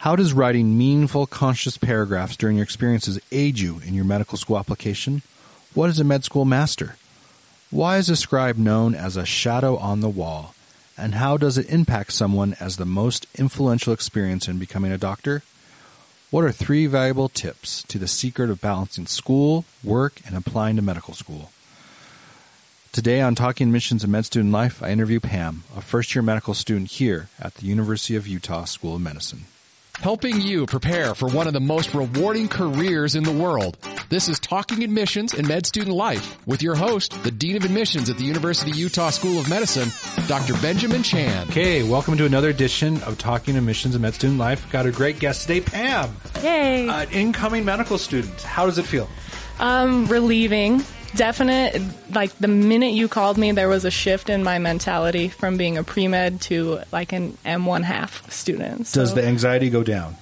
How does writing meaningful, conscious paragraphs during your experiences aid you in your medical school application? What is a med school master? Why is a scribe known as a shadow on the wall? And how does it impact someone as the most influential experience in becoming a doctor? What are three valuable tips to the secret of balancing school, work, and applying to medical school? Today on Talking Admissions and Med Student Life, I interview Pam, a first year medical student here at the University of Utah School of Medicine helping you prepare for one of the most rewarding careers in the world. This is Talking Admissions and Med Student Life with your host, the Dean of Admissions at the University of Utah School of Medicine, Dr. Benjamin Chan. Okay, welcome to another edition of Talking Admissions and Med Student Life. Got a great guest today, Pam. Yay. Uh, incoming medical student. How does it feel? Um, relieving definite like the minute you called me there was a shift in my mentality from being a pre-med to like an m1 half student so, does the anxiety go down?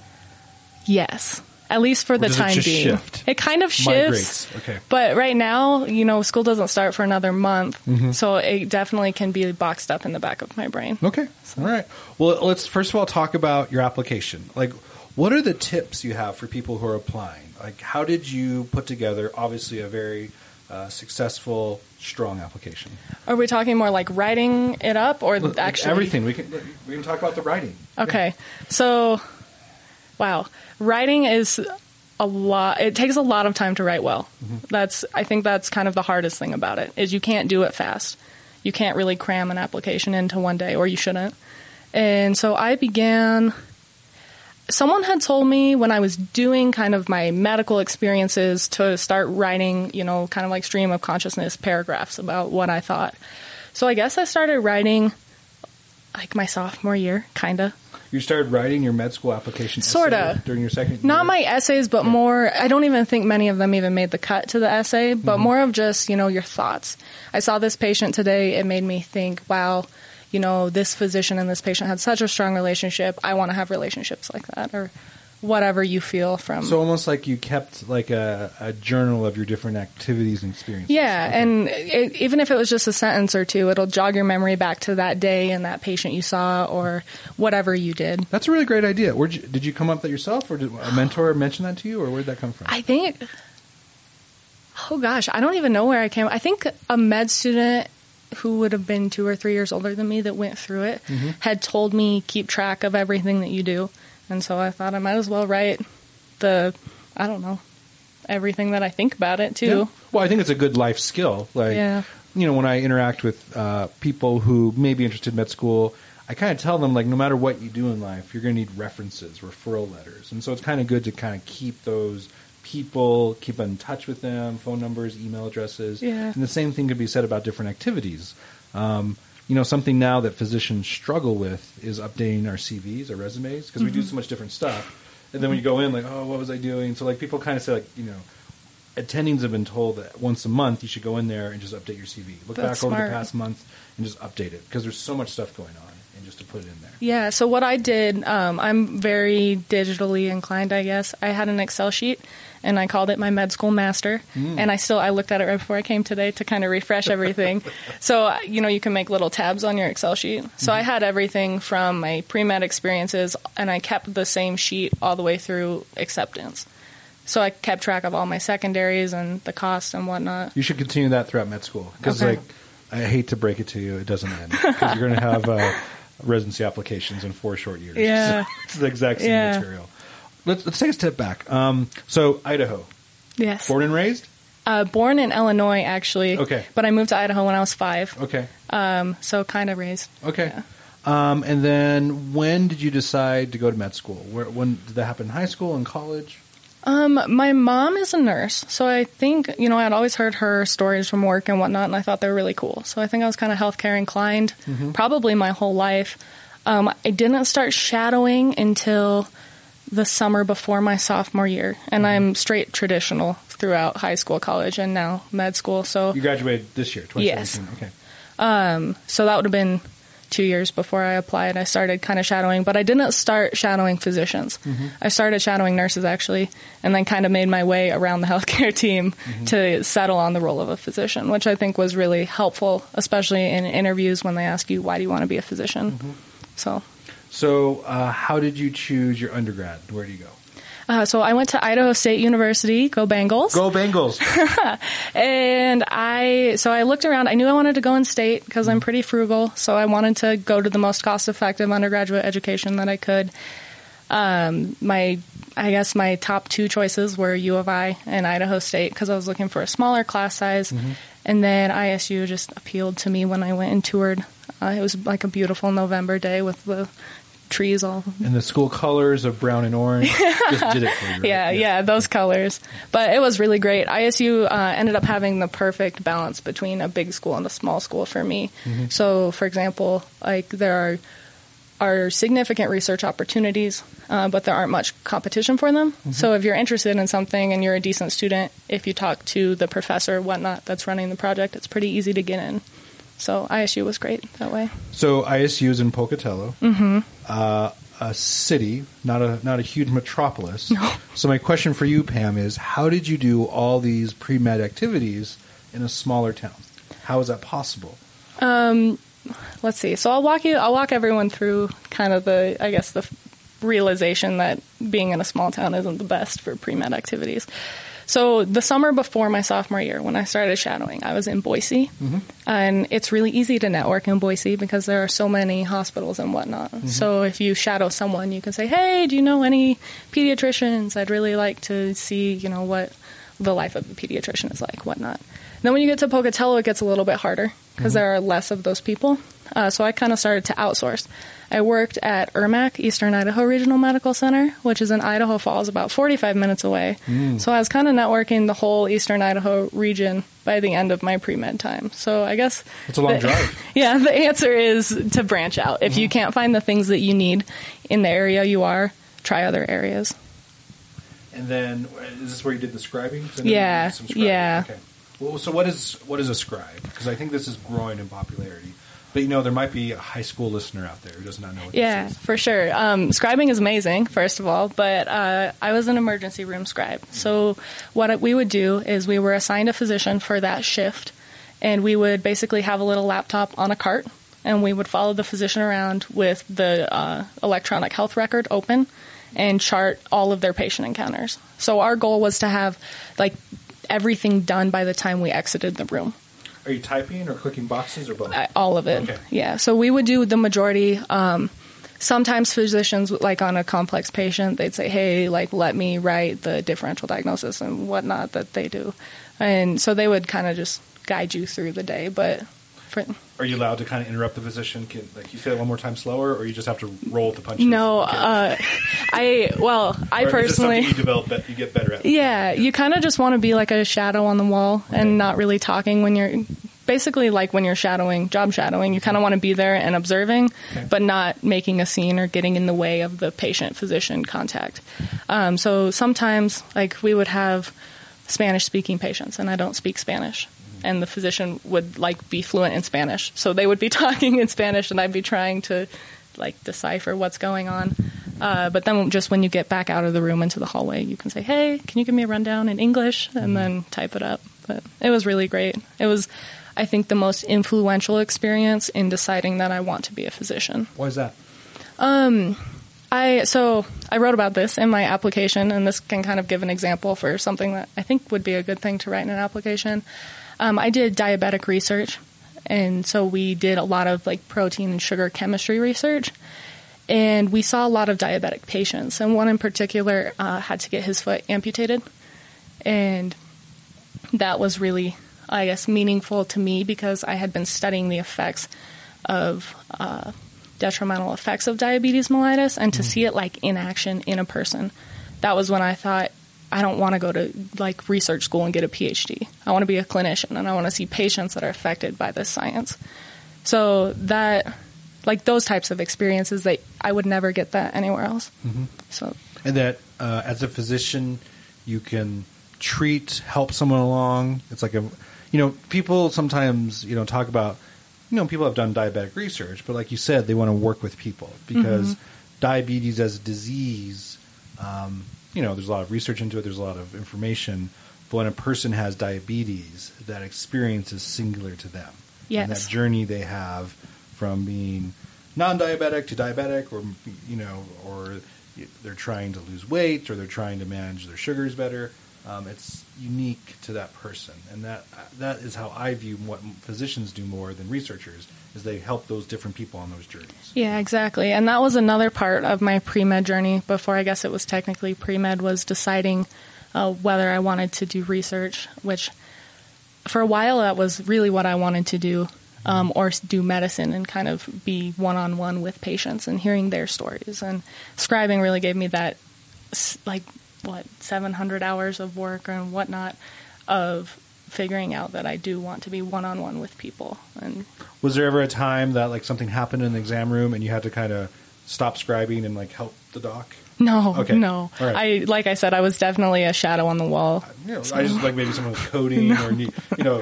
Yes. At least for or the time it being. shift? it kind of shifts. Okay. But right now you know school doesn't start for another month mm-hmm. so it definitely can be boxed up in the back of my brain. Okay. So. all right. Well let's first of all talk about your application. Like what are the tips you have for people who are applying? Like how did you put together obviously a very uh, successful, strong application. Are we talking more like writing it up or Look, actually everything? We can we can talk about the writing. Okay, yeah. so wow, writing is a lot. It takes a lot of time to write well. Mm-hmm. That's I think that's kind of the hardest thing about it is you can't do it fast. You can't really cram an application into one day, or you shouldn't. And so I began someone had told me when I was doing kind of my medical experiences to start writing, you know, kind of like stream of consciousness paragraphs about what I thought. So I guess I started writing like my sophomore year, kind of. You started writing your med school application sort of during your second. Not my essays, but yeah. more. I don't even think many of them even made the cut to the essay, but mm-hmm. more of just you know your thoughts. I saw this patient today. It made me think, wow you know, this physician and this patient had such a strong relationship. I want to have relationships like that, or whatever you feel from. So almost like you kept like a, a journal of your different activities and experiences. Yeah, okay. and it, even if it was just a sentence or two, it'll jog your memory back to that day and that patient you saw or whatever you did. That's a really great idea. Where did you come up with that yourself, or did a mentor mention that to you, or where did that come from? I think. Oh gosh, I don't even know where I came. I think a med student who would have been two or three years older than me that went through it mm-hmm. had told me keep track of everything that you do. And so I thought I might as well write the, I don't know, everything that I think about it too. Yeah. Well, I think it's a good life skill. Like, yeah. you know, when I interact with uh, people who may be interested in med school, I kind of tell them like, no matter what you do in life, you're going to need references, referral letters, and so it's kind of good to kind of keep those people, keep in touch with them, phone numbers, email addresses. Yeah. And the same thing could be said about different activities. Um, you know, something now that physicians struggle with is updating our CVs, our resumes, because mm-hmm. we do mm-hmm. so much different stuff. And then when you go in, like, oh, what was I doing? So, like, people kind of say, like, you know, attendings have been told that once a month you should go in there and just update your CV. Look That's back over the past month and just update it because there's so much stuff going on and just to put it in there. Yeah, so what I did, um, I'm very digitally inclined, I guess. I had an Excel sheet and I called it my med school master. Mm. And I still I looked at it right before I came today to kind of refresh everything. so you know you can make little tabs on your Excel sheet. So mm-hmm. I had everything from my pre med experiences, and I kept the same sheet all the way through acceptance. So I kept track of all my secondaries and the cost and whatnot. You should continue that throughout med school because okay. like I hate to break it to you, it doesn't end because you're going to have. Uh, residency applications in four short years. Yeah, it's the exact same yeah. material let's, let's take a step back. Um, so Idaho. Yes. Born and raised. Uh, born in Illinois, actually. Okay. But I moved to Idaho when I was five. Okay. Um, so kind of raised. Okay. Um, and then when did you decide to go to med school? Where, when did that happen? In high school and college? Um, my mom is a nurse, so I think you know I'd always heard her stories from work and whatnot, and I thought they were really cool. So I think I was kind of healthcare inclined, mm-hmm. probably my whole life. Um, I didn't start shadowing until the summer before my sophomore year, and mm-hmm. I'm straight traditional throughout high school, college, and now med school. So you graduated this year, 2017. Yes. Okay. Um, so that would have been two years before I applied. I started kind of shadowing, but I didn't start shadowing physicians. Mm-hmm. I started shadowing nurses actually, and then kind of made my way around the healthcare team mm-hmm. to settle on the role of a physician, which I think was really helpful, especially in interviews when they ask you why do you want to be a physician. Mm-hmm. So So, uh, how did you choose your undergrad? Where do you go? Uh, so I went to Idaho State University, go Bengals. Go Bengals! And I, so I looked around. I knew I wanted to go in state because I'm pretty frugal. So I wanted to go to the most cost effective undergraduate education that I could. Um, my, I guess my top two choices were U of I and Idaho State because I was looking for a smaller class size. And then ISU just appealed to me when I went and toured. Uh, it was like a beautiful November day with the trees all and the school colors of brown and orange just did it for you. right? yeah, yeah, those colors. But it was really great. ISU uh, ended up having the perfect balance between a big school and a small school for me. So, for example, like there are are significant research opportunities, uh, but there aren't much competition for them. So, if you're interested in something and you're a decent student, if you talk to the professor or whatnot that's running the project, it's pretty easy to get in. So, ISU was great that way. So ISU is in Pocatello, mm-hmm. uh, a city, not a not a huge metropolis. No. So my question for you, Pam, is how did you do all these pre med activities in a smaller town? How is that possible? let's see. So I'll walk you. I'll walk everyone through kind of the, I guess, the realization that being in a small town isn't the best for pre med activities. So the summer before my sophomore year, when I started shadowing, I was in Boise, mm-hmm. and it's really easy to network in Boise because there are so many hospitals and whatnot. Mm-hmm. So if you shadow someone, you can say, "Hey, do you know any pediatricians? I'd really like to see, you know, what the life of a pediatrician is like, whatnot." Then when you get to Pocatello, it gets a little bit harder because there are less of those people. Uh, so I kind of started to outsource. I worked at ERMAC, Eastern Idaho Regional Medical Center, which is in Idaho Falls, about 45 minutes away. So I was kind of networking the whole Eastern Idaho region by the end of my pre med time. So I guess It's a long the- drive. yeah, the answer is to branch out. If you Mm-hmm. can't find the things that you need in the area you are, try other areas. And then is this where you did the scribing? 'Cause I know you Yeah, yeah. Okay. Well, so what is what is a scribe? Because I think this is growing in popularity. But you know, there might be a high school listener out there who does not know what Yeah, this is. for sure. Um, scribing is amazing, first of all, but uh, I was an emergency room scribe. So what we would do is we were assigned a physician for that shift, and we would basically have a little laptop on a cart, and we would follow the physician around with the uh, electronic health record open and chart all of their patient encounters. So our goal was to have like everything done by the time we exited the room. Are you typing or clicking boxes or both? I- all of it. Okay. Yeah. So we would do the majority. Um, sometimes physicians, like on a complex patient, they'd say, "Hey, like let me write the differential diagnosis and whatnot that they do," and so they would kind of just guide you through the day. But for, Are you allowed to kind of interrupt the physician? Can like you say it one more time slower, or you just have to roll with the punches? no, Okay. uh, I well, I Or personally. you develop, be- you get better at. Yeah, you kind of just want to be like a shadow on the wall Okay. and not really talking when you're basically like when you're shadowing, job shadowing. You kind of want to be there and observing, Okay. but not making a scene or getting in the way of the patient physician contact. Um, so sometimes, like, we would have Spanish speaking patients, and I don't speak Spanish. And the physician would like be fluent in Spanish, so they would be talking in Spanish, and I'd be trying to like decipher what's going on. Uh, but then just when you get back out of the room into the hallway, you can say, "Hey, can you give me a rundown in English?" and then type it up. But it was really great. It was, I think, the most influential experience in deciding that I want to be a physician. Why is that? I so I wrote about this in my application, and this can kind of give an example for something that I think would be a good thing to write in an application. Um, I did diabetic research, and so we did a lot of like protein and sugar chemistry research, and we saw a lot of diabetic patients, and one in particular uh, had to get his foot amputated, and that was really, I guess, meaningful to me because I had been studying the effects of uh, detrimental effects of diabetes mellitus, and to see it like in action in a person, that was when I thought, I don't want to go to like research school and get a PhD. I want to be a clinician, and I want to see patients that are affected by this science. So that, like those types of experiences, that I would never get that anywhere else. So And that uh, as a physician, you can treat, help someone along. It's like a, you know, people sometimes you know talk about, you know, people have done diabetic research, but like you said, they want to work with people because diabetes as a disease, um, you know, there's a lot of research into it. There's a lot of information. But when a person has diabetes, that experience is singular to them. And Yes. that journey they have from being non-diabetic to diabetic, or you know, or they're trying to lose weight, or they're trying to manage their sugars better. Um, it's unique to that person, and that that is how I view what physicians do more than researchers is they help those different people on those journeys. Yeah, exactly. And that was another part of my pre med journey before I guess it was technically pre med was deciding uh, whether I wanted to do research, which for a while that was really what I wanted to do, um, or do medicine and kind of be one on one with patients and hearing their stories. And scribing really gave me that, like, what, 700 hours of work and whatnot of figuring out that I do want to be one on one with people. And was there ever a time that like something happened in the exam room and you had to kind of stop scribing and like help the doc? No, Okay. no. Right. I like I said, I was definitely a shadow on the wall. You know, I just like maybe someone was coding or you know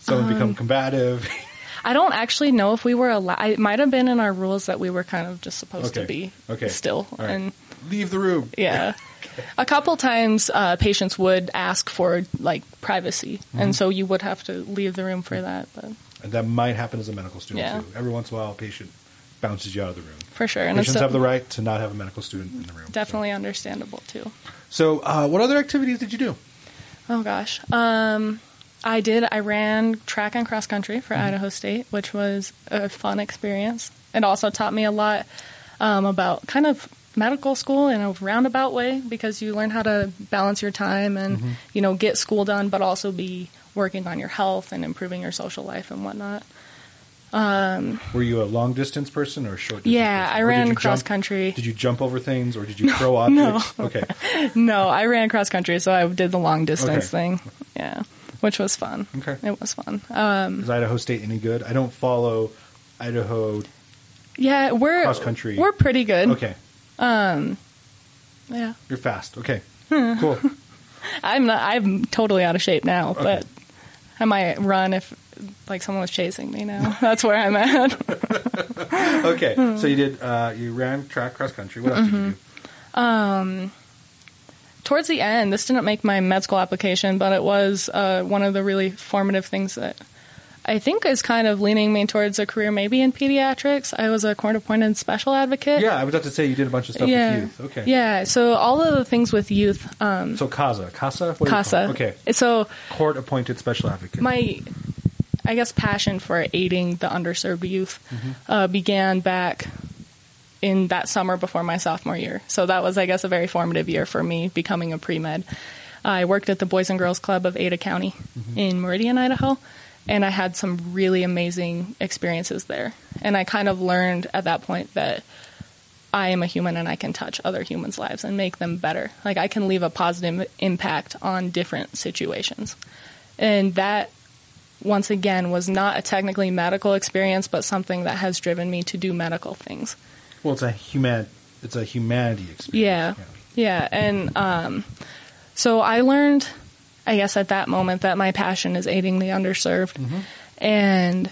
someone Um, become combative. I don't actually know if we were allowed. It might have been in our rules that we were kind of just supposed Okay. to be Okay. still. Right. And Leave the room. yeah, a couple times uh, patients would ask for like privacy, Mm-hmm. and so you would have to leave the room for that. But And that might happen as a medical student Yeah. too. Every once in a while, a patient bounces you out of the room. for sure, and Patients have the right to not have a medical student in the room. so. definitely understandable too. So, uh, what other activities did you do? Oh gosh. Um, I did. I ran track and cross country for Idaho State, which was a fun experience. It also taught me a lot um, about kind of medical school in a roundabout way because you learn how to balance your time and you know get school done, but also be working on your health and improving your social life and whatnot. Um, Were you a long distance person or short distance Yeah, person? I ran cross jump- country. Did you jump over things or did you throw no. Okay. no, I ran cross country, so I did the long distance Okay. thing. Yeah, which was fun. Okay. It was fun. Um, Is Idaho State any good? I don't follow Idaho. yeah, we're Cross country. We're pretty good. Okay. Yeah. You're fast. Okay. Cool. I'm not. I'm totally out of shape now, but I might run if like someone was chasing me. Now that's where I'm at. Okay. So you did. Uh, you ran track cross country. What else did you do? Mm-hmm. Towards the end, this didn't make my med school application, but it was uh, one of the really formative things that I think is kind of leaning me towards a career maybe in pediatrics. I was a court-appointed special advocate. Yeah, I was about to say you did a bunch of stuff yeah, with youth. Okay. yeah. So all of the things with youth, um, So CASA, CASA, what do you call CASA. Okay. So Court appointed special advocate. my I guess passion for aiding the underserved youth uh, began back in that summer before my sophomore year. So that was, I guess, a very formative year for me becoming a pre med. I worked at the Boys and Girls Club of Ada County in Meridian, Idaho, and I had some really amazing experiences there. And I kind of learned at that point that I am a human and I can touch other humans' lives and make them better. Like I can leave a positive impact on different situations. And that once again was not a technically medical experience but something that has driven me to do medical things. well, it's a human. It's a humanity experience. Yeah. Yeah, and um so I learned I guess at that moment that my passion is aiding the underserved. Mm-hmm. And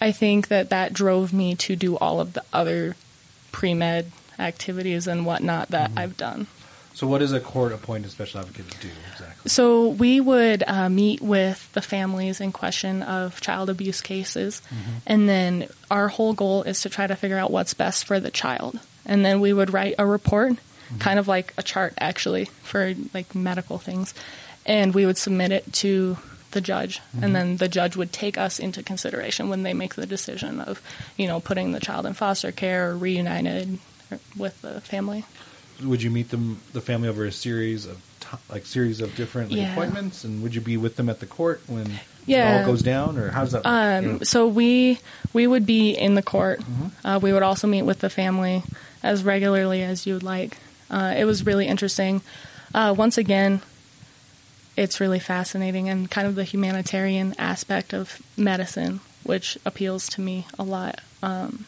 I think that that drove me to do all of the other pre-med activities and whatnot that mm-hmm. I've done. So, what does a court appointed special advocate do exactly? So we would uh, meet with the families in question of child abuse cases, mm-hmm. and then our whole goal is to try to figure out what's best for the child. And then we would write a report, kind of like a chart actually for like medical things, and we would submit it to the judge, and then the judge would take us into consideration when they make the decision of, you know, putting the child in foster care or reunited with the family. Would you meet them, the family, over a series of t- like series of different like, Yeah. appointments, and would you be with them at the court when it all goes down, or how does that? Um, so we we would be in the court. Uh, we would also meet with the family as regularly as you would like. Uh, it was really interesting. Uh, once again, it's really fascinating and kind of the humanitarian aspect of medicine, which appeals to me a lot. Um,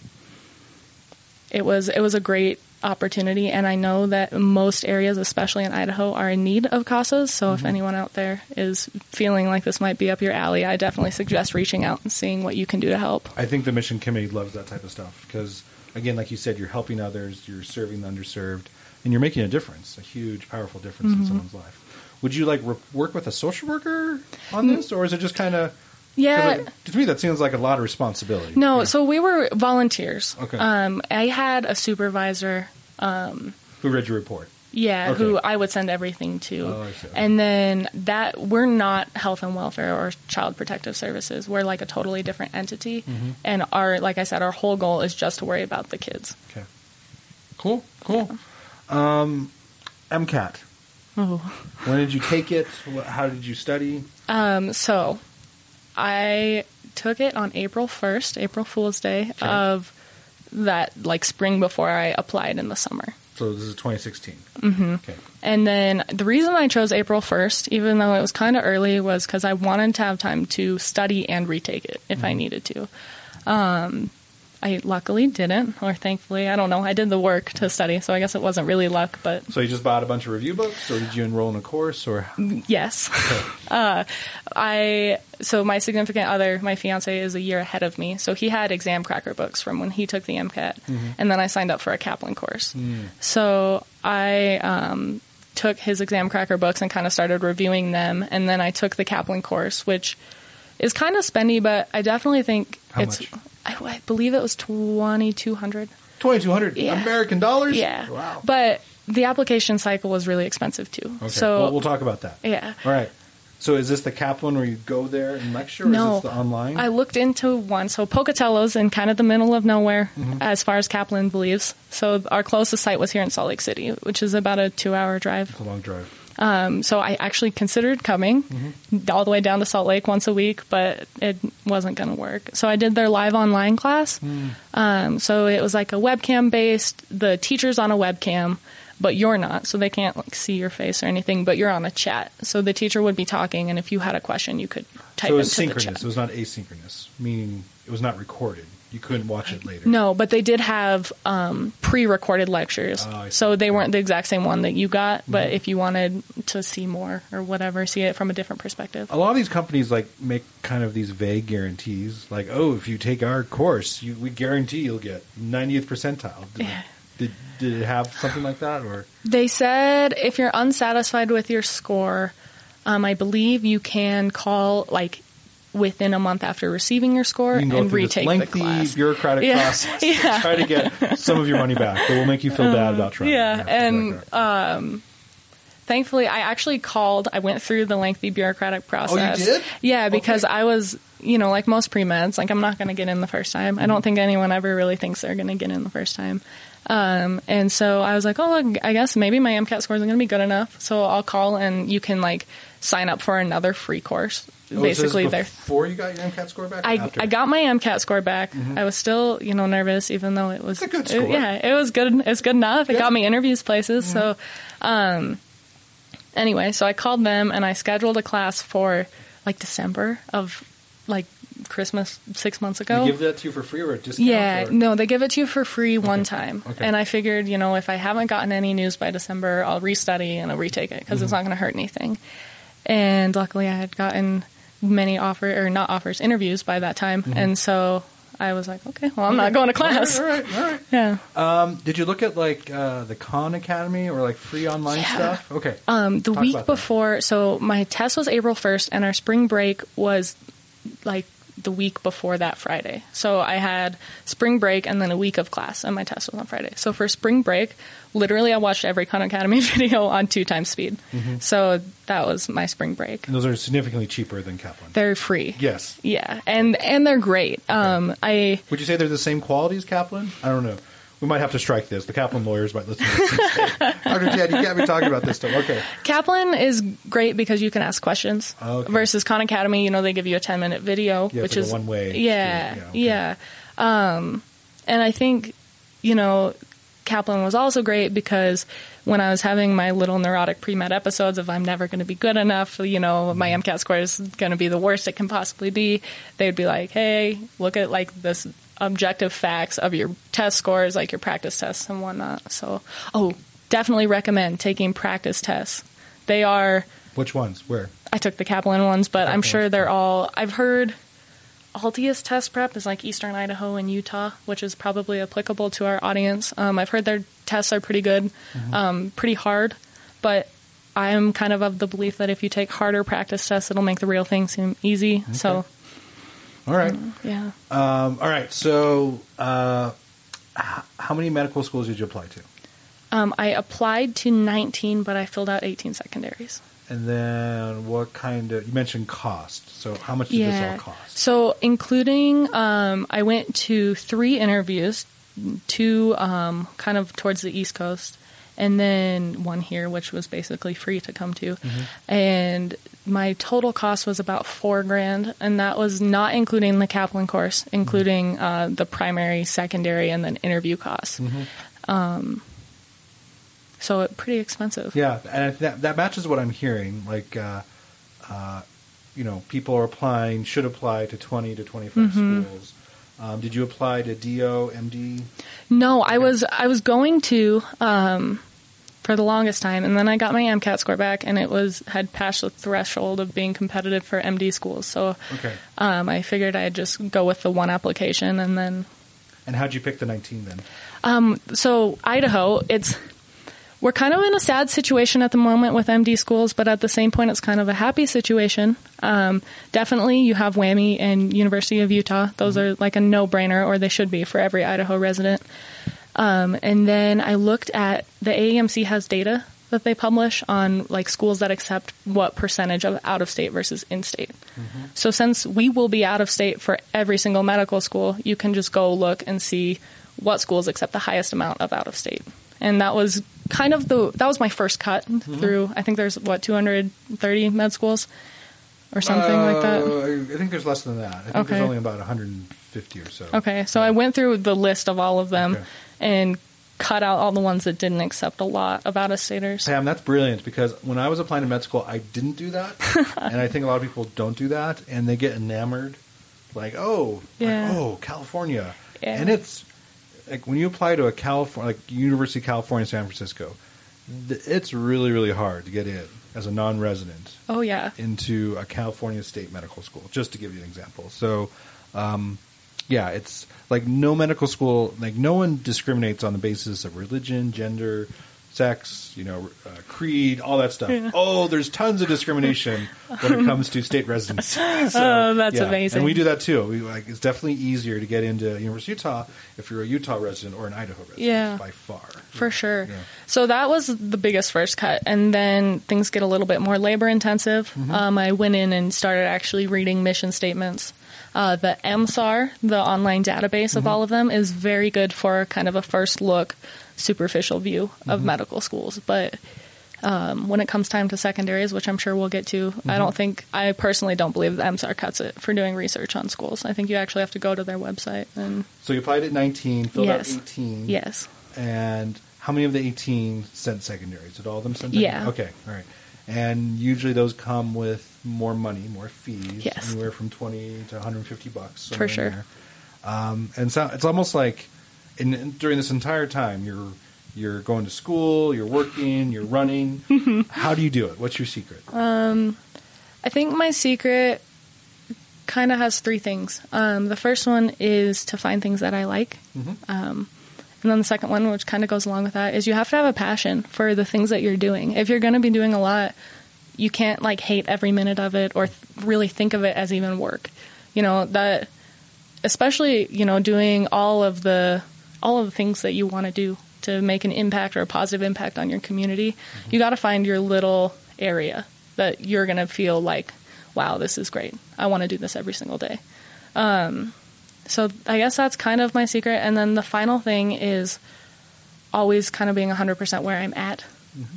it was it was a great opportunity, and I know that most areas, especially in Idaho, are in need of CASAs. So if anyone out there is feeling like this might be up your alley, I definitely suggest reaching out and seeing what you can do to help. I think the mission committee loves that type of stuff because, again, like you said, you're helping others, you're serving the underserved, and you're making a difference, a huge, powerful difference Mm-hmm. in someone's life. Would you like re- work with a social worker on this, or is it just kind of Yeah, to me, that seems like a lot of responsibility. No, Yeah. so we were volunteers. Okay. Um, I had a supervisor. who read your report? Yeah, Okay. who I would send everything to. Oh, I see. And then that we're not health and welfare or child protective services. We're like a totally different entity. Mm-hmm. And our like I said, our whole goal is just to worry about the kids. Okay. Cool. Cool. Um, MCAT. Oh. When did you take it? How did you study? Um, so I took it on April 1st, April Fool's Day of that like spring before I applied in the summer. So this is 2016. Mm-hmm. Okay. And then the reason I chose April 1st, even though it was kind of early, was because I wanted to have time to study and retake it if I needed to. Um, I luckily didn't, or thankfully, I don't know. I did the work to study, so I guess it wasn't really luck, but So you just bought a bunch of review books, or did you enroll in a course, or yes. uh, I so my significant other, my fiance, is a year ahead of me, so he had exam cracker books from when he took the MCAT, and then I signed up for a Kaplan course. So I um, took his exam cracker books and kind of started reviewing them, and then I took the Kaplan course, which is kind of spendy, but I definitely think How it's. much? I, I believe it was twenty two hundred. 2,200 Yeah. American dollars? Yeah. Wow. But the application cycle was really expensive too. Okay. So well, we'll talk about that. yeah. All right. So is this the Kaplan where you go there and lecture, or No, is this the online? I looked into one. So Pocatello's in kind of the middle of nowhere, Mm-hmm. as far as Kaplan believes. So our closest site was here in Salt Lake City, which is about a two-hour drive. it's a long drive. Um, so I actually considered coming Mm-hmm. all the way down to Salt Lake once a week, but it wasn't going to work. So I did their live online class. Hmm. Um, so it was like a webcam based. The teacher's on a webcam, but you're not, so they can't like see your face or anything. But you're on a chat, so the teacher would be talking, and if you had a question, you could type So it was synchronous. It was not asynchronous, meaning it was not recorded. You couldn't watch it later. No, but they did have um, pre-recorded lectures, Oh. Mm-hmm. so they weren't the exact same one that you got. But if you wanted to see more or whatever, see it from a different perspective. A lot of these companies like make kind of these vague guarantees, like, "Oh, if you take our course, you, we guarantee you'll get 90th percentile." Did, Yeah. did, did it have something like that, or They said if you're unsatisfied with your score, um, I believe you can call like within a month after receiving your score you and retake lengthy the class. bureaucratic Yeah. process to Yeah. try to get some of your money back, but will make you feel bad about trying. yeah, and, right. Thankfully, I actually called. I went through the lengthy bureaucratic process. Oh, you did? Yeah, because Okay. I was, you know, like most pre meds, like I'm not going to get in the first time. I don't think anyone ever really thinks they're going to get in the first time. Um, and so I was like, oh, I guess maybe my MCAT score isn't going to be good enough. So I'll call and you can like sign up for another free course. So this is Basically, they're before you got your MCAT score back. I, after? I got my MCAT score back. I was still, you know, nervous, even though it was It's a good score. Mm-hmm. yeah, it was good. It's good enough. It Yeah. got me interviews places. So, um, anyway, so I called them and I scheduled a class for like December of like Christmas six months They ago. give that to you for free or a discount? Yeah, or- no, they give it to you for free one time. Okay. And I figured, you know, if I haven't gotten any news by December, I'll restudy and I'll retake it because it's Mm-hmm. not going to hurt anything. And luckily, I had gotten many offer or not offers, interviews by that time, and so I was like, okay, well, I'm not going to class. Mm-hmm. All right, all right, Yeah. Um, did you look at like uh, the Khan Academy or like free online Yeah. stuff? Okay. Um, the Talk week about that. before, so my test was April 1st, and our spring break was like the week before that Friday. So I had spring break and then a week of class, and my test was on Friday. So for spring break, literally, I watched every Khan Academy video on two times speed. Mm-hmm. So that was my spring break. And those are significantly cheaper than Kaplan. They're free. yes. Yeah, and and they're great. Um, I Would you say they're the same quality as Kaplan? I don't know. We might have to strike this. The Kaplan lawyers might listen to this Dr. Ted, you can't be talking about this stuff. Okay. Kaplan is great because you can ask questions. Okay. Versus Khan Academy, you know, they give you a ten minute video, Yeah, which like is one-way Yeah, street. yeah. Yeah, Um, and I think, you know, Kaplan was also great because when I was having my little neurotic pre med episodes of I'm never going to be good enough, you know, my Mm-hmm. MCAT score is going to be the worst it can possibly be, they'd be like, hey, look at like this objective facts of your test scores, like your practice tests and whatnot. So, oh, definitely recommend taking practice tests. They are. Which ones? Where? I took the Kaplan ones, but I'm sure they're all. I've heard Altius test prep is like Eastern Idaho and Utah, which is probably applicable to our audience. Um, I've heard their tests are pretty good, Mm-hmm. um, pretty hard, but I'm kind of of the belief that if you take harder practice tests, it'll make the real thing seem easy. So All right. Yeah. Um, all right. So, uh, h- how many medical schools did you apply to? Um, I applied to 19, but I filled out 18 secondaries. And then what kind of, you mentioned cost. So, how much did this all cost? So, including, um, I went to three interviews, two um, kind of towards the East Coast, and then one here, which was basically free to come to. Mm-hmm. And my total cost was about four grand, and that was not including the Kaplan course, including uh, the primary, secondary, and then interview costs. Mm-hmm. Um, so, it pretty expensive. Yeah, and that, that matches what I'm hearing. Like, uh, uh, you know, people are applying, should apply to 20 to 25 Mm-hmm. schools. Um, did you apply to DO, MD? No, I was I was going to um, for the longest time, and then I got my MCAT score back, and it was had passed the threshold of being competitive for MD schools. So Okay. um, I figured I'd just go with the one application, and then And how'd you pick the 19 then? um, so Idaho, it's we're kind of in a sad situation at the moment with MD schools, but at the same point, it's kind of a happy situation. Um, definitely, you have WWAMI and University of Utah; those are like a no-brainer, or they should be for every Idaho resident. Um, and then I looked at the AAMC has data that they publish on like schools that accept what percentage of out of state versus in state. So since we will be out of state for every single medical school, you can just go look and see what schools accept the highest amount of out of state. And that was kind of the that was my first cut through I think there's what 230 med schools or something like that. Uh, I think there's less than that. I think Okay. there's only about 150 or so. Okay, so I went through the list of all of them Okay. And cut out all the ones that didn't accept a lot of out of staters. Pam, that's brilliant because when I was applying to med school, I didn't do that, and I think a lot of people don't do that, and they get enamored, like, oh, like, oh, California, Yeah. and it's like when you apply to a California, like University of California, San Francisco, th- it's really, really hard to get in as a non-resident Oh yeah. into a California state medical school, just to give you an example. So, um, yeah, it's like no medical school, like no one discriminates on the basis of religion, gender, sex, you know, uh, creed, all that stuff. Yeah. Oh, there's tons of discrimination when it comes to state residency. So, Oh, that's yeah. amazing. And we do that too. We like it's definitely easier to get into University of Utah if you're a Utah resident or an Idaho resident Yeah. by far. For sure. Yeah. So that was the biggest first cut. And then things get a little bit more labor intensive. Mm-hmm. Um, I went in and started actually reading mission statements. Uh, the MSAR, the online database Mm-hmm. of all of them, is very good for kind of a first look, superficial view of Mm-hmm. medical schools. But um, when it comes time to secondaries, which I'm sure we'll get to, Mm-hmm. I don't think, I personally don't believe that MSAR cuts it for doing research on schools. I think you actually have to go to their website and, So you applied at 19, filled Yes. out 18. yes. And how many of the 18 sent secondaries? Did all of them send Yeah. Okay, all right. And usually those come with more money, more fees. Yes. Anywhere from 20 to 150 bucks. For sure. Um, and so it's almost like in- during this entire time, you're you're going to school, you're working, you're running. how do you do it? What's your secret? I think my secret kind of has three things. Um, the first one is to find things that I like. Um, and then the second one, which kind of goes along with that, is you have to have a passion for the things that you're doing. If you're going to be doing a lot, you can't like hate every minute of it or th- really think of it as even work. You know, that especially, you know, doing all of the all of the things that you want to do to make an impact or a positive impact on your community, you got to find your little area that you're going to feel like, wow, this is great. I want to do this every single day. Um, so I guess that's kind of my secret. And then the final thing is always kind of being 100% where I'm at.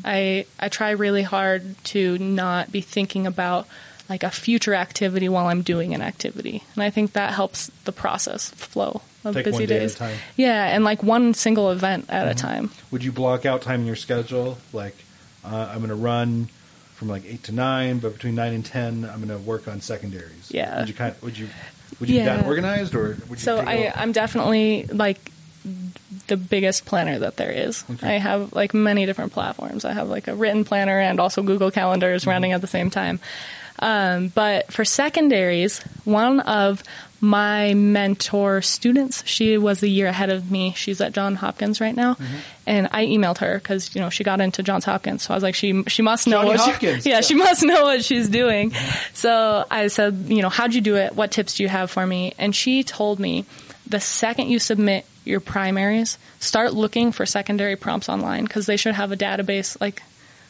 I I try really hard to not be thinking about like a future activity while I'm doing an activity, and I think that helps the process flow of Take busy day days. Mm-hmm. Yeah, and like one single event at a time. Would you block out time in your schedule? Like, uh, I'm going to run from like eight to nine, but between nine and ten, I'm going to work on secondaries. Yeah. Would you kind? of, Would you? Would you be Yeah. that organized, or would you? So I I'm definitely like the biggest planner that there is. Okay. I have like many different platforms. I have like a written planner and also Google Calendars Mm-hmm. running at the same time. Um, but for secondaries, one of my mentor students. She was a year ahead of me. She's at John Hopkins right now, Mm-hmm. and I emailed her because you know she got into Johns Hopkins. So I was like, she she must know Johnny what. She, yeah, she must know what she's doing. So I said, you know, how'd you do it? What tips do you have for me? And she told me the second you submit your primaries, start looking for secondary prompts online because they should have a database like.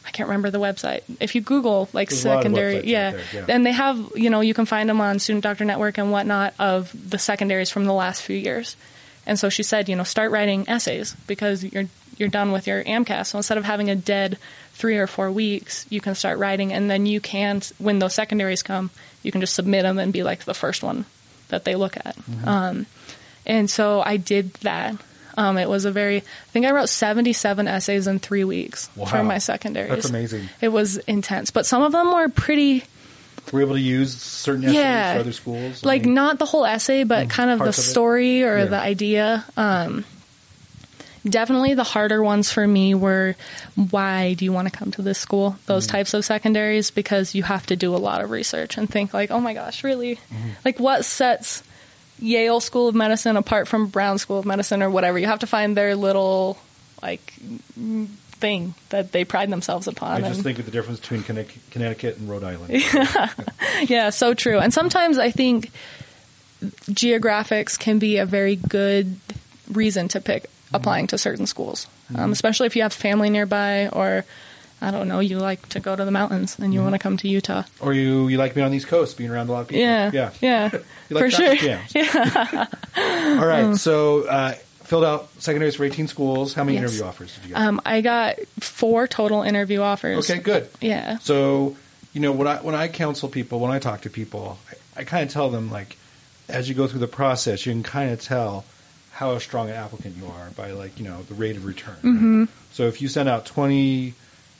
I can't remember the website. If you Google like There's a lot of secondary, yeah, there, yeah. and they have, you know, you can find them on Student Doctor Network and whatnot of the secondaries from the last few years. And so she said, you know, start writing essays because you're you're done with your AMCAS. So instead of having a dead three or four weeks, you can start writing, and then you can, when those secondaries come, you can just submit them and be like the first one that they look at. Mm-hmm. Um, and so I did that. Um, it was a very, I think I wrote 77 essays in three weeks Wow. for my secondaries. That's amazing. It was intense, but some of them were pretty Were you able to use certain essays Yeah. for other schools? Like mean, not the whole essay, but kind of the of it? story or Yeah. the idea. Um, definitely the harder ones for me were why do you want to come to this school? Those Mm-hmm. types of secondaries because you have to do a lot of research and think like, oh my gosh, really? Mm-hmm. Like what sets Yale School of Medicine apart from Brown School of Medicine or whatever? You have to find their little like thing that they pride themselves upon. I just and- think of the difference between Connecticut and Rhode Island. yeah, so true. And sometimes I think geographics can be a very good reason to pick applying to certain schools, um, especially if you have family nearby or. I don't know. You like to go to the mountains and you want to come to Utah. or you you like being on the East Coast, being around a lot of people. Yeah, yeah. yeah, You like for sure. jams. All right, so uh, filled out secondaries for 18 schools. How many Yes. interview offers did you get? Um, I got four total interview offers. okay, good. Yeah. So, you know, when I when I counsel people, when I talk to people, I, I kind of tell them like, as you go through the process, you can kind of tell how strong an applicant you are by like you know the rate of return. Mm-hmm. So if you send out twenty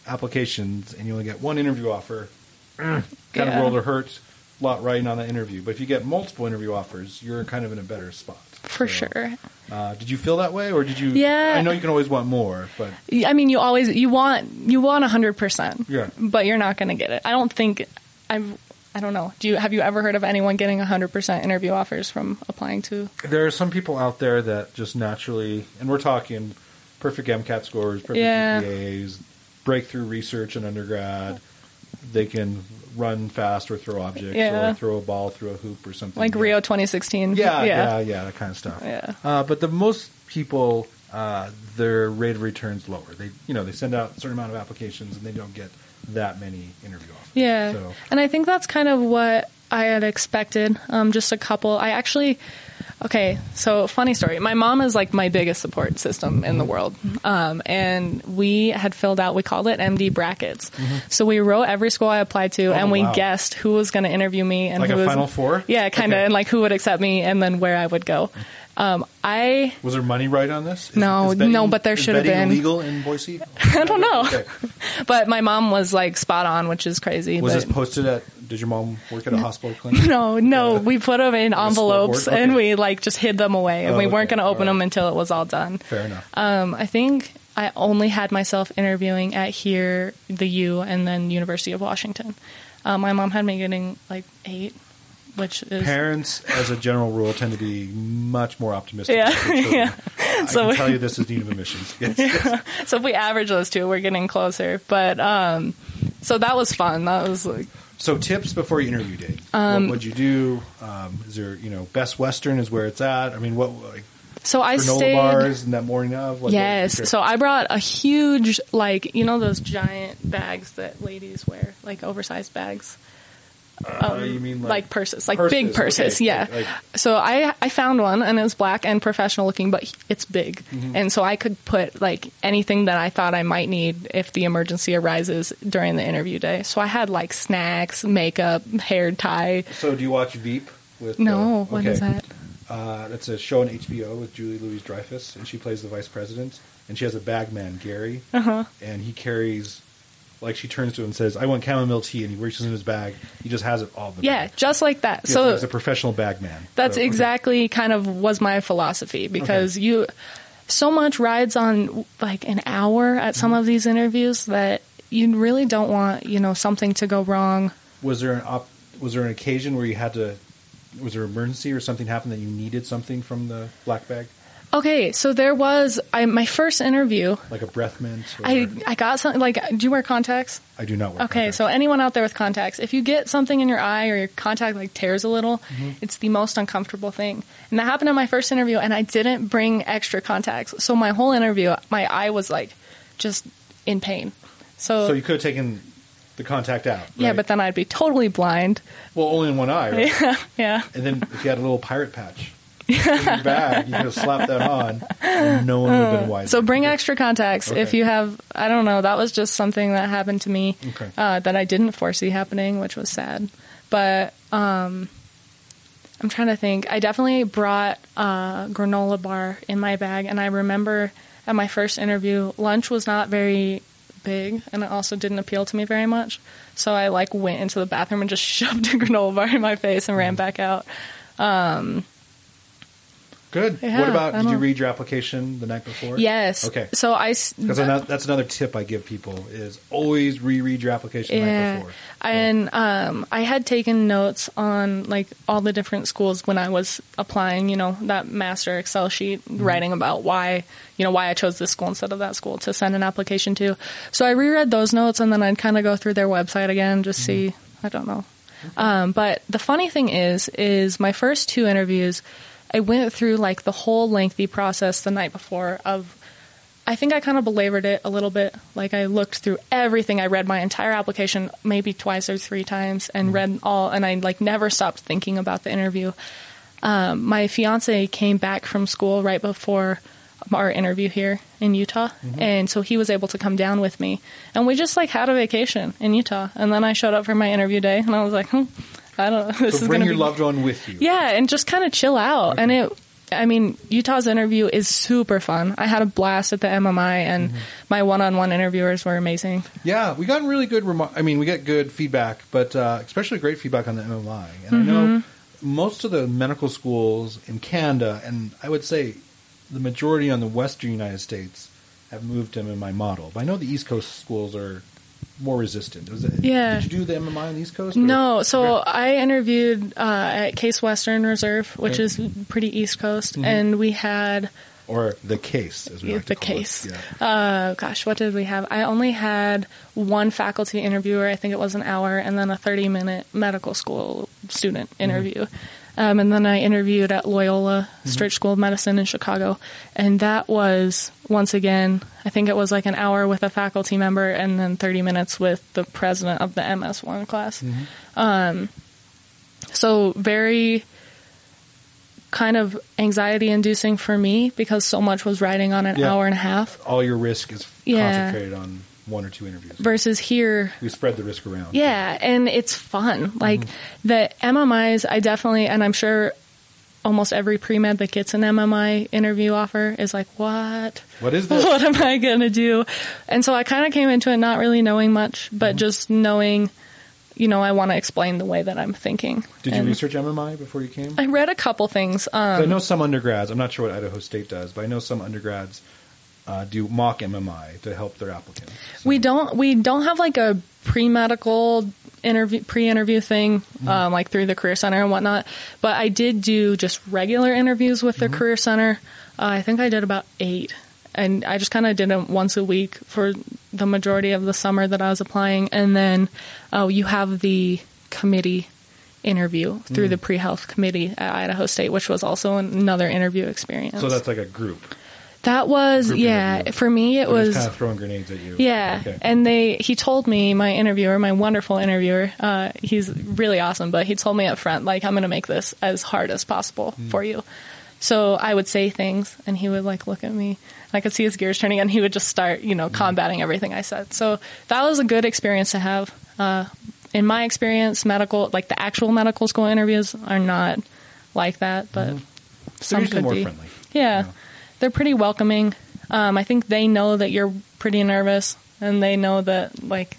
applications and you only get one interview offer, kind of Yeah. world of hurt. Lot riding on that interview, but if you get multiple interview offers, you're kind of in a better spot. For So, sure. Uh, did you feel that way, or did you? Yeah. I know you can always want more, but I mean, you always you want you want hundred percent. Yeah. But you're not going to get it. I don't think I've. I don't know. Do you have you ever heard of anyone getting hundred percent interview offers from applying to? there are some people out there that just naturally, and we're talking perfect MCAT scores, perfect Yeah. GPAs, breakthrough research in undergrad. They can run fast or throw objects Yeah. or throw a ball through a hoop or something. Like Yeah. Rio 2016. Yeah, yeah, yeah. yeah, that kind of stuff. Yeah. Uh, but the most people, uh, their rate of return's lower. They, you know, they send out a certain amount of applications and they don't get that many interview offers. Yeah. So And I think that's kind of what I had expected. Um, just a couple. I actually, okay, so funny story. My mom is like my biggest support system in the world. Um, and we had filled out, we called it MD brackets. So we wrote every school I applied to and we Mm-hmm. Oh, wow. guessed who was going to interview me and Like who a was. Final Four? Yeah, kind of. Okay. And like who would accept me and then where I would go. Um, I was there money right on this? Is- No, is betting- no, but there should have been. legal in Boise? I don't know. Okay. But my mom was like spot on, which is crazy. Was but- this posted at? Did your mom work at a hospital clinic? No, no, Yeah. we put them in envelopes scoreboard? and we like just hid them away, and Oh, we weren't going to open All them until it was all done. Fair enough. Um, I think I only had myself interviewing at here, the U, and then University of Washington. Um, my mom had me getting like eight, which is Parents, as a general rule, tend to be much more optimistic. Yeah, about their children. yeah. I So can we- tell you this is Dean of Admissions. Yes. so if we average those two, we're getting closer. But um, so that was fun. That was like So tips before your interview day. Um, what would you do? Um, is there, you know, Best Western is where it's at. I mean, what like so I granola stayed. bars in that morning of? What, Yes. So I brought a huge, like, you know, those giant bags that ladies wear, like oversized bags. Uh, you mean like, like, purses, like purses, big purses, okay. yeah. Like- so I I found one and it was black and professional looking, but it's big, Mm-hmm. and so I could put like anything that I thought I might need if the emergency arises during the interview day. So I had like snacks, makeup, hair tie. So do you watch Veep? With No, uh, what okay. is that? Uh, that's a show on HBO with Julie Louise Dreyfus, and she plays the vice president. And she has a bag man, Gary, Uh-huh. and he carries, like, she turns to him and says, "I want chamomile tea," and he reaches in his bag. He just has it all. The Yeah, bag. just like that. Yeah, so he's a professional bag man. That's So, okay. exactly kind of was my philosophy because you so much rides on like an hour at some Mm-hmm. of these interviews that you really don't want, you know, something to go wrong. Was there an op- was there an occasion where you had to was there an emergency or something happened that you needed something from the black bag, Okay, so there was I, my first interview. like a breath mint? Or, I I got something like. Do you wear contacts? I do not wear. Contacts. Okay, contacts. so anyone out there with contacts, if you get something in your eye or your contact like tears a little, Mm-hmm. it's the most uncomfortable thing. And that happened in my first interview, and I didn't bring extra contacts. So my whole interview, my eye was like just in pain. So, so you could have taken the contact out. yeah, but then I'd be totally blind. well, only in one eye. Right? Yeah, yeah. And then if you had a little pirate patch bag, you could have slapped that on, and no one would have been wiser. So bring extra contacts if you have. I don't know. That was just something that happened to me Okay. uh, that I didn't foresee happening, which was sad. But um, I'm trying to think. I definitely brought a granola bar in my bag, and I remember at my first interview, lunch was not very big, and it also didn't appeal to me very much. So I like went into the bathroom and just shoved a granola bar in my face and ran Mm. back out. Good. Yeah, what about? Did you read your application the night before? Yes. Okay. So I Because that's another tip I give people is always reread your application the night Yeah, before. and um, I had taken notes on like all the different schools when I was applying. You know, that master Excel sheet, Mm-hmm. writing about why you know why I chose this school instead of that school to send an application to. So I reread those notes, and then I'd kind of go through their website again, just see. I don't know. Um, but the funny thing is, is my first two interviews, I went through like the whole lengthy process the night before of I think I kind of belabored it a little bit. Like I looked through everything. I read my entire application maybe twice or three times and read all, and I like never stopped thinking about the interview. Um, my fiance came back from school right before our interview here in Utah, and so he was able to come down with me, and we just like had a vacation in Utah. And then I showed up for my interview day, and I was like, hmm, I don't know. This So is bring your be loved one with you. yeah, and just kind of chill out. And it, I mean, Utah's interview is super fun. I had a blast at the MMI, and Mm-hmm. my one-on-one interviewers were amazing. Yeah, we got really good. Remo- I mean, we get good feedback, but uh, especially great feedback on the MMI. And I know Mm-hmm. most of the medical schools in Canada, and I would say the majority on the Western United States, have moved to MMI model. But I know the East Coast schools are more resistant. It, Yeah. Did you do the MMI on the East Coast? or- No, so Okay. I interviewed uh, at Case Western Reserve, which Okay. is pretty East Coast, Mm-hmm. and we had or the case, as we like the to call it. case. Yeah. Uh, gosh, what did we have? I only had one faculty interviewer. I think it was an hour, and then a thirty-minute medical school student Mm-hmm. Um, and then I interviewed at Loyola Mm-hmm. Stritch School of Medicine in Chicago, and that was once again, I think it was like an hour with a faculty member, and then thirty minutes with the president of the MS one class. Mm-hmm. Um, so very kind of anxiety inducing for me because so much was riding on an Yeah. hour and a half All your risk is Yeah. concentrated on one or two interviews. versus here we spread the risk around. yeah and it's fun like Mm-hmm. the mmis i definitely and i'm sure almost every pre-med that gets an mmi interview offer is like what What is this? what am i going to do and so i kind of came into it not really knowing much but Mm-hmm. just knowing you know i want to explain the way that i'm thinking Did you research MMI before you came? i read a couple things um, I know some undergrads. I'm not sure what Idaho State does, but I know some undergrads uh, do mock MMI to help their applicants. We don't we don't have like a pre medical interview pre interview thing um, like through the career center and whatnot. But I did do just regular interviews with the career center. Uh, I think I did about eight, and I just kind of did them once a week for the majority of the summer that I was applying. And then oh, you have the committee interview through the pre health committee at Idaho State, which was also another interview experience. So that's like a group. That was group yeah interview. for me it They're was kind of throwing grenades at you. yeah, Okay. and they he told me my interviewer, my wonderful interviewer, uh, he's really awesome, but he told me up front like I'm going to make this as hard as possible Hmm. for you. So I would say things, and he would like look at me. I could see his gears turning, and he would just start, you Hmm. know, combating everything I said. So that was a good experience to have. Uh, in my experience, medical, like the actual medical school interviews, are not like that, but They're some could more be. friendly. Yeah, Yeah. They're pretty welcoming. Um, I think they know that you're pretty nervous, and they know that, like,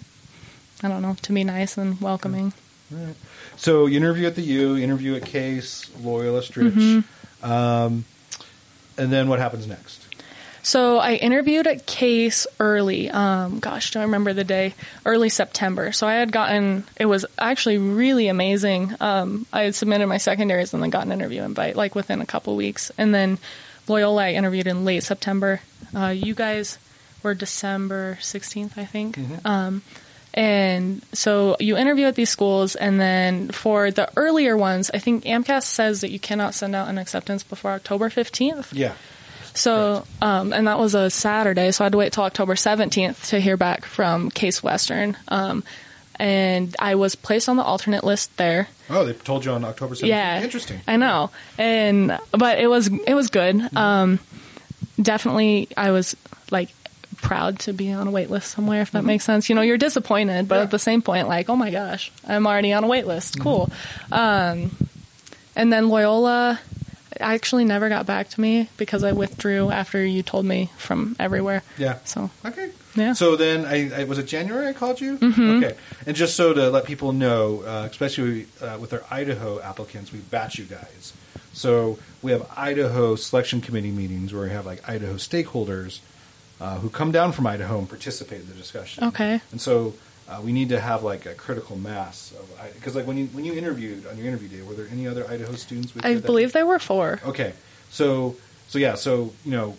I don't know, to be nice and welcoming. Right. So you interview at the U, interview at Case, Loyola Stritch, Mm-hmm. um, and then what happens next? So I interviewed at Case early. Um, gosh, don't remember the day. Early September. So I had gotten. It was actually really amazing. Um, I had submitted my secondaries and then got an interview invite like within a couple weeks. And then Loyola I interviewed in late September. Uh, you guys were December sixteenth, I think. Um, and so you interview at these schools, and then for the earlier ones, I think AMCAS says that you cannot send out an acceptance before October 15th. Yeah. So, um, and that was a Saturday, so I had to wait till October 17th to hear back from Case Western. Um, and I was placed on the alternate list there. Oh, they told you on October 17th. Yeah, Interesting. I know, and but it was it was good. Mm-hmm. Um, definitely, I was like proud to be on a wait list somewhere. If that makes sense, you know, you're disappointed, but Mm-hmm. Yeah. at the same point, like, oh my gosh, I'm already on a wait list. Mm-hmm. Cool. Um, and then Loyola actually never got back to me because I withdrew after you told me from everywhere. Yeah. So Okay. Yeah. So then, I, I was it January I called you? Mm-hmm. Okay. And just so to let people know, uh, especially uh, with our Idaho applicants, we batch you guys. So we have Idaho selection committee meetings where we have like Idaho stakeholders uh, who come down from Idaho and participate in the discussion. Okay. And so uh, we need to have like a critical mass of because like when you when you interviewed on your interview day, were there any other Idaho students? With I believe there were four. Okay, so so yeah, so you know,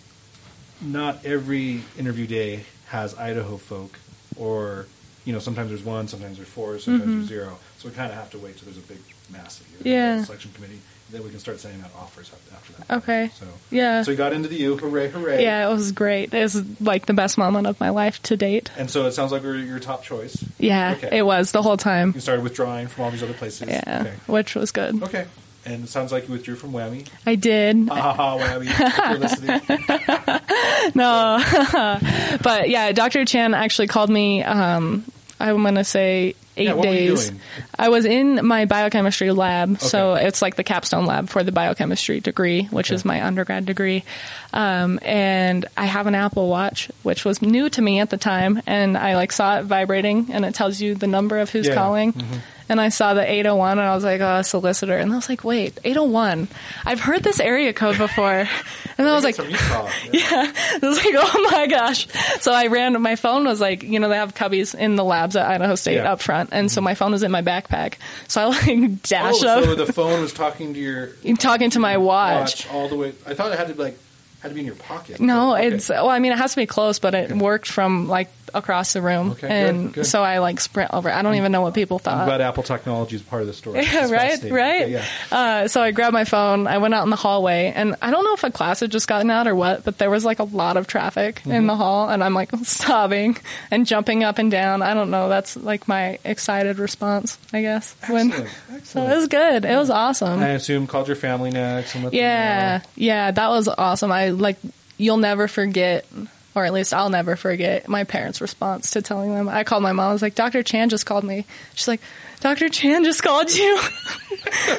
not every interview day has Idaho folk, or you know, sometimes there's one, sometimes there's four, sometimes there's zero. So we kind of have to wait till there's a big mass of you. Mm-hmm. Yeah. Selection committee, then we can start sending out offers after, that. Okay. So Yeah. So you got into the U, hooray, hooray! Yeah, it was great. It was like the best moment of my life to date. And so it sounds like we we're your top choice. Yeah, Okay. it was the whole time. You started withdrawing from all these other places. Yeah, Okay. which was good. Okay. And it sounds like you withdrew from WWAMI. I did. Ha ha ha, WWAMI. You're listening. No, but yeah, Dr. Chan actually called me. Um, I'm gonna say eight Yeah, what were you days. I was in my biochemistry lab, so it's like the capstone lab for the biochemistry degree, which Okay. is my undergrad degree. Um, and I have an Apple Watch, which was new to me at the time, and I like saw it vibrating, and it tells you the number of who's Yeah. calling. Mm-hmm. And I saw the 801 and I was like, oh, solicitor. And I was like, wait, 801. I've heard this area code before. And then I was like, Utah. yeah. I was like, oh my gosh. So I ran, my phone was like, you know, they have cubbies in the labs at Idaho State Yeah. up front. And so mm-hmm. my phone was in my backpack. So I like oh, dash Oh, up, so the phone was talking to your talking to my watch. watch all the way. I thought it had to be like had to be in your pocket. No, Okay. it's, well, I mean, it has to be close, but it Okay. worked from like across the room. Okay, and good. so I like sprint over. I don't even know what people I'm thought. glad Apple technology is part of the story. Yeah, right, right. Yeah. Uh, so I grabbed my phone. I went out in the hallway, and I don't know if a class had just gotten out or what, but there was like a lot of traffic Mm-hmm. in the hall, and I'm like sobbing and jumping up and down. I don't know. That's like my excited response, I guess. When Excellent, so it was good. It was awesome. I assume called your family next and Yeah, yeah, that was awesome. I like you'll never forget, or at least I'll never forget my parents' response to telling them. I called my mom. I was like, "Dr. Chan just called me." She's like, "Dr. Chan just called you."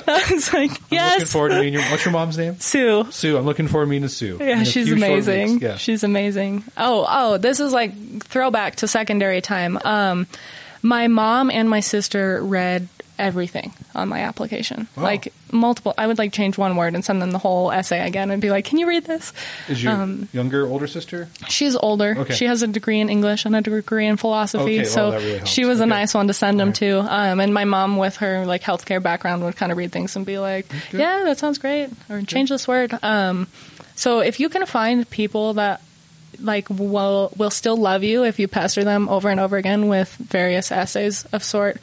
I was like, I'm looking "Yes." forward to meeting your. What's your mom's name? Sue. Sue. I'm looking forward to meeting Sue. Yeah, she's amazing. Yeah. She's amazing. Oh, oh, this is like throwback to secondary time. Um, my mom and my sister read everything on my application. Wow. Like multiple I would like change one word and send them the whole essay again and be like, "Can you read this?" Is your um, younger, older sister? She's older. Okay. She has a degree in English and a degree in philosophy. Okay, so that really she was a nice one to send them Right. to. Um, and my mom, with her like healthcare background, would kind of read things and be like, Good. "Yeah, that sounds great," or "Change this word." Um, so if you can find people that like will will still love you if you pester them over and over again with various essays of sort.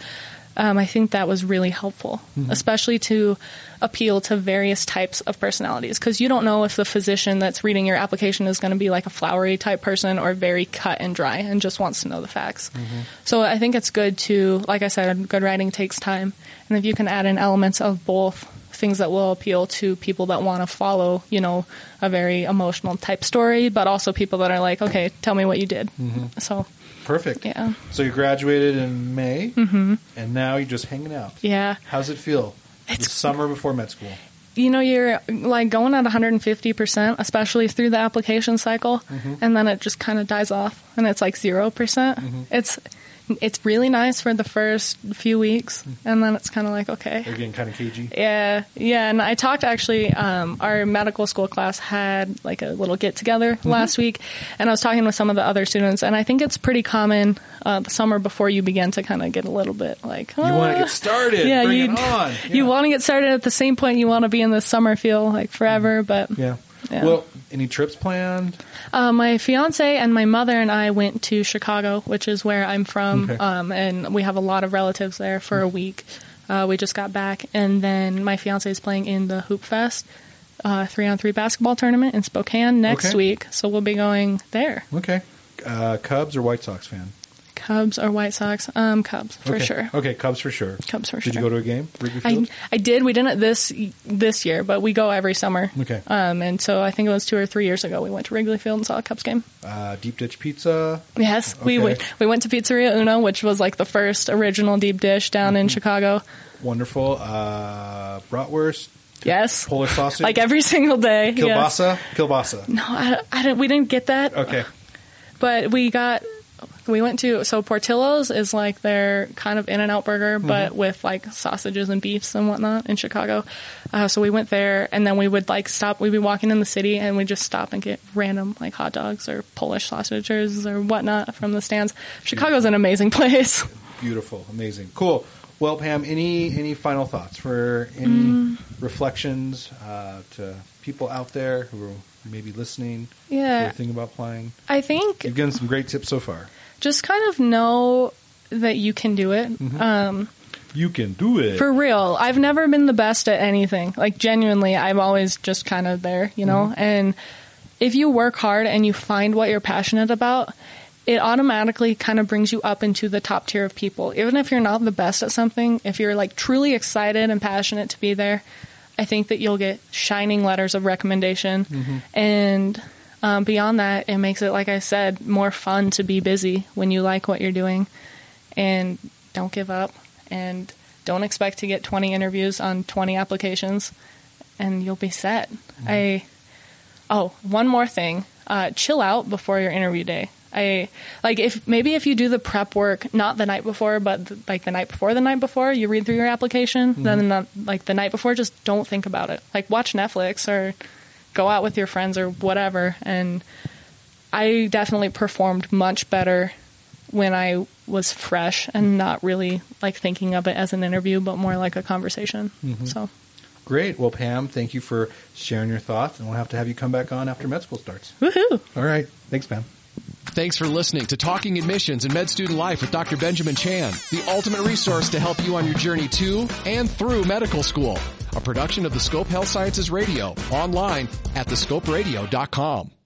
Um, I think that was really helpful, mm-hmm. especially to appeal to various types of personalities, because you don't know if the physician that's reading your application is going to be like a flowery type person or very cut and dry and just wants to know the facts. Mm-hmm. So I think it's good to, like I said, good writing takes time, and if you can add in elements of both things that will appeal to people that want to follow, you know, a very emotional type story, but also people that are like, okay, tell me what you did. Mm-hmm. So, Perfect. Yeah. So you graduated in May, mm-hmm. and now you're just hanging out. yeah. How's it feel? the It's- summer before med school. You know, you're like going at 150%, especially through the application cycle, and then it just kind of dies off. and it's like 0%. percent It's it's really nice for the first few weeks and then it's kind of like okay. They're getting kind of cagey. Yeah, yeah, and I talked actually. Um, our medical school class had like a little get together Mm-hmm. last week, and I was talking with some of the other students, and I think it's pretty common uh, the summer before you begin to kind of get a little bit like You want to "Ah." get started. Yeah, Bring you it on. you want to get started at the same point you want to be in the summer feel like forever, but Yeah. Yeah. Well, any trips planned? uh, my fiance and my mother and I went to Chicago, which is where I'm from, Okay. um, and we have a lot of relatives there for a week. Uh, we just got back, and then my fiance is playing in the Hoopfest uh, three on three basketball tournament in Spokane next Okay. week, so we'll be going there. Okay. Uh, Cubs or White Sox fan? Cubs or White Sox? Um, Cubs for okay. sure. Okay, Cubs for sure. Cubs for Did sure. Did you go to a game? Wrigley I, Field? I did. We didn't this this year, but we go every summer. Okay. Um, and so I think it was two or three years ago we went to Wrigley Field and saw a Cubs game. Uh, deep dish pizza. Yes, we went, we went to Pizzeria Uno, which was like the first original deep dish down Mm-hmm. in Chicago. Wonderful. Uh, bratwurst. Yes, Polish sausage. like every single day. yes. Kielbasa. Kielbasa. No, I, I didn't. We didn't get that. Okay. but we got. We went to so Portillo's is like their kind of in and out burger, Mm-hmm. but with like sausages and beefs and whatnot in Chicago. Uh, so we went there, and then we would like stop. We'd be walking in the city, and we'd just stop and get random like hot dogs or Polish sausages or whatnot from the stands. Chicago's an amazing place. Beautiful. Amazing. Cool. Well, Pam, any any final thoughts for any Mm. reflections uh, to people out there who are maybe listening? Yeah. Who thinking about playing? I think You've given some great tips so far. Just kind of know that you can do it. Mm-hmm. Um, You can do it. For real, I've never been the best at anything. Like genuinely, I'm always just kind of there, you know. Mm-hmm. And if you work hard and you find what you're passionate about, it automatically kind of brings you up into the top tier of people. Even if you're not the best at something, if you're like truly excited and passionate to be there, I think that you'll get shining letters of recommendation. Mm-hmm. And um, beyond that, it makes it, like I said, more fun to be busy when you like what you're doing. And don't give up. And don't expect to get 20 interviews on 20 applications, and you'll be set. I. Oh, one more thing. Uh, chill out before your interview day. I like if maybe if you do the prep work not the night before, but th- like the night before the night before, you read through your application. Then the, like the night before, just don't think about it. Like watch Netflix or go out with your friends or whatever. And I definitely performed much better when I was fresh and not really like thinking of it as an interview, but more like a conversation. Mm-hmm. So Great. Well, Pam, thank you for sharing your thoughts, and we'll have to have you come back on after med school starts. woohoo! All right. Thanks, Pam. Thanks for listening to Talking Admissions and Med Student Life with Dr. Benjamin Chan, the ultimate resource to help you on your journey to and through medical school. A production of the Scope Health Sciences Radio, online at thescoperadio.com.